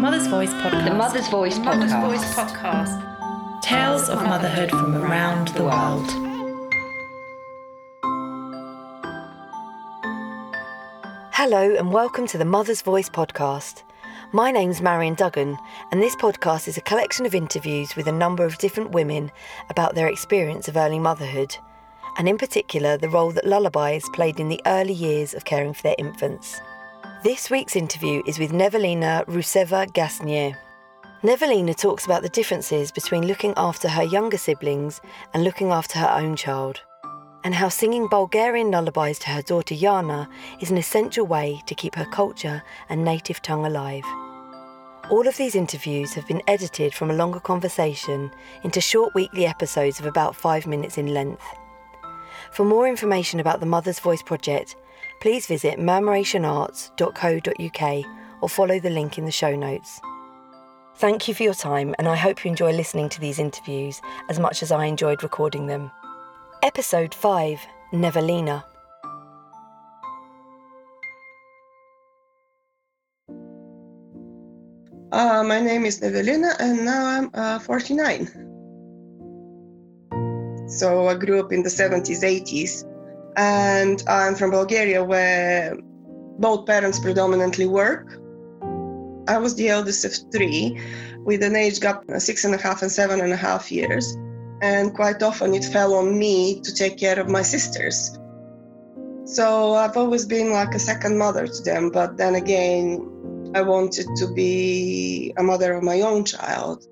Mother's Voice podcast. The Mother's Voice podcast. Mother's podcast. Voice podcast. Tales of motherhood from around the world. Hello, and welcome to the Mother's Voice podcast. My name's Marion Duggan, and this podcast is a collection of interviews with a number of different women about their experience of early motherhood, and in particular, the role that lullabies played in the early years of caring for their infants. This week's interview is with Nevelina Rousseva Gasnier. Nevelina talks about the differences between looking after her younger siblings and looking after her own child and how singing Bulgarian lullabies to her daughter Yana is an essential way to keep her culture and native tongue alive. All of these interviews have been edited from a longer conversation into short weekly episodes of about five minutes in length. For more information about the Mother's Voice project, please visit murmurationarts.co.uk or follow the link in the show notes. Thank you for your time, and I hope you enjoy listening to these interviews as much as I enjoyed recording them. Episode 5 Nevelina. Uh, my name is Nevelina, and now I'm uh, 49. So I grew up in the 70s, 80s, and I'm from Bulgaria, where both parents predominantly work. I was the eldest of three, with an age gap of six and a half and seven and a half years. And quite often it fell on me to take care of my sisters. So I've always been like a second mother to them, but then again, I wanted to be a mother of my own child.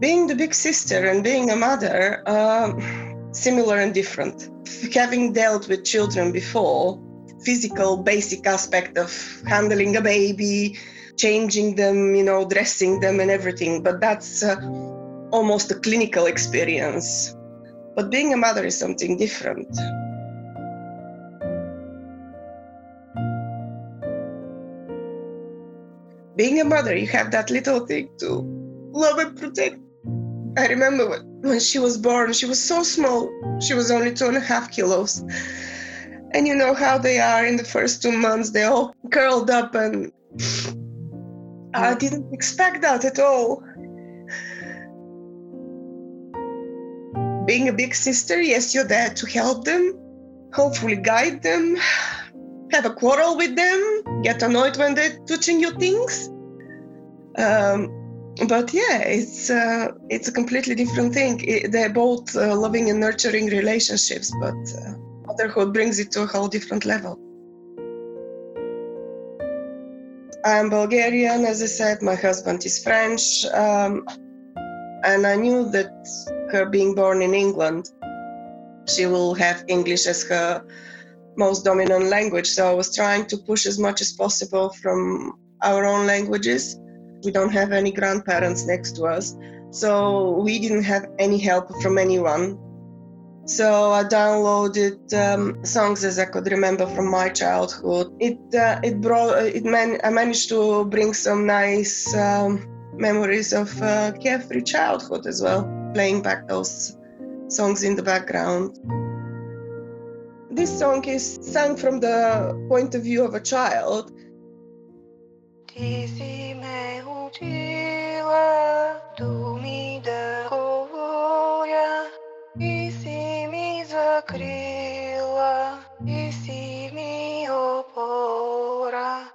Being the big sister and being a mother, uh, similar and different. Having dealt with children before, physical basic aspect of handling a baby, changing them, you know, dressing them and everything, but that's uh, almost a clinical experience. But being a mother is something different. being a mother, you have that little thing to love and protect. I remember when, she was born, she was so small. She was only two and a half kilos. And you know how they are in the first two months, they all curled up, and I didn't expect that at all. Being a big sister, yes, you're there to help them, hopefully guide them, have a quarrel with them, get annoyed when they're touching your things. Um, but yeah, it's uh, it's a completely different thing. It, they're both uh, loving and nurturing relationships, but uh, motherhood brings it to a whole different level. I'm Bulgarian, as I said. My husband is French, um, and I knew that her being born in England, she will have English as her most dominant language. So I was trying to push as much as possible from our own languages. We don't have any grandparents next to us, so we didn't have any help from anyone. So I downloaded um, songs as I could remember from my childhood. It uh, it brought it man I managed to bring some nice um, memories of uh, carefree childhood as well, playing back those songs in the background. This song is sung from the point of view of a child. I si mi I si mi opora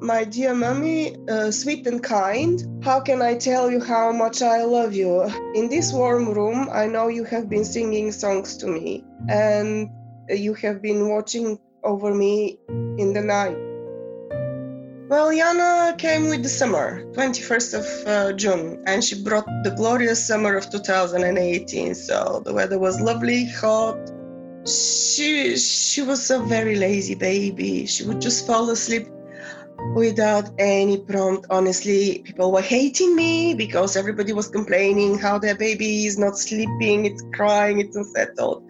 My dear mommy, uh, sweet and kind, how can I tell you how much I love you? In this warm room, I know you have been singing songs to me and you have been watching over me in the night. Well, Yana came with the summer, 21st of uh, June, and she brought the glorious summer of 2018. So the weather was lovely, hot. She she was a very lazy baby. She would just fall asleep without any prompt. Honestly, people were hating me because everybody was complaining how their baby is not sleeping, it's crying, it's unsettled.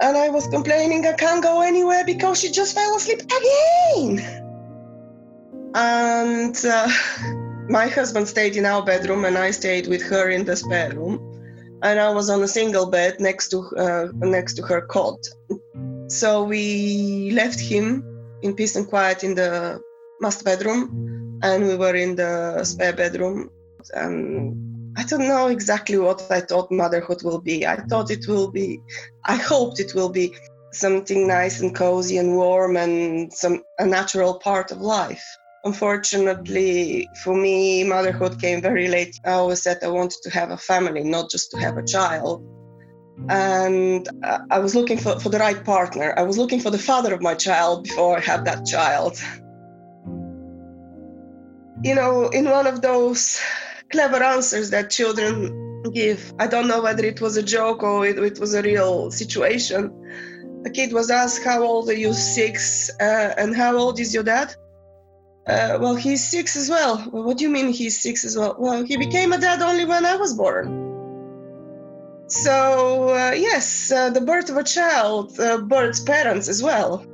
And I was complaining I can't go anywhere because she just fell asleep again. And uh, my husband stayed in our bedroom, and I stayed with her in the spare room. And I was on a single bed next to uh, next to her cot. So we left him in peace and quiet in the master bedroom and we were in the spare bedroom. And I don't know exactly what I thought motherhood will be. I thought it will be, I hoped it will be something nice and cozy and warm and some a natural part of life. Unfortunately, for me, motherhood came very late. I always said I wanted to have a family, not just to have a child. And I was looking for, for the right partner. I was looking for the father of my child before I had that child. You know, in one of those clever answers that children give, I don't know whether it was a joke or it, it was a real situation. A kid was asked, How old are you? Six. Uh, and how old is your dad? Uh, well, he's six as well. well. What do you mean he's six as well? Well, he became a dad only when I was born. So, uh, yes, uh, the birth of a child uh, births parents as well.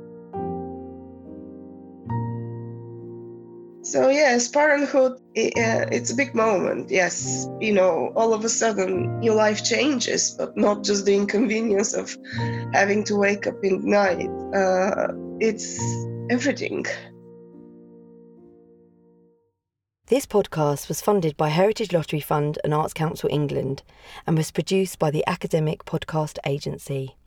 So, yes, parenthood, uh, it's a big moment. Yes, you know, all of a sudden your life changes, but not just the inconvenience of having to wake up in the night. Uh, it's everything. This podcast was funded by Heritage Lottery Fund and Arts Council England and was produced by the Academic Podcast Agency.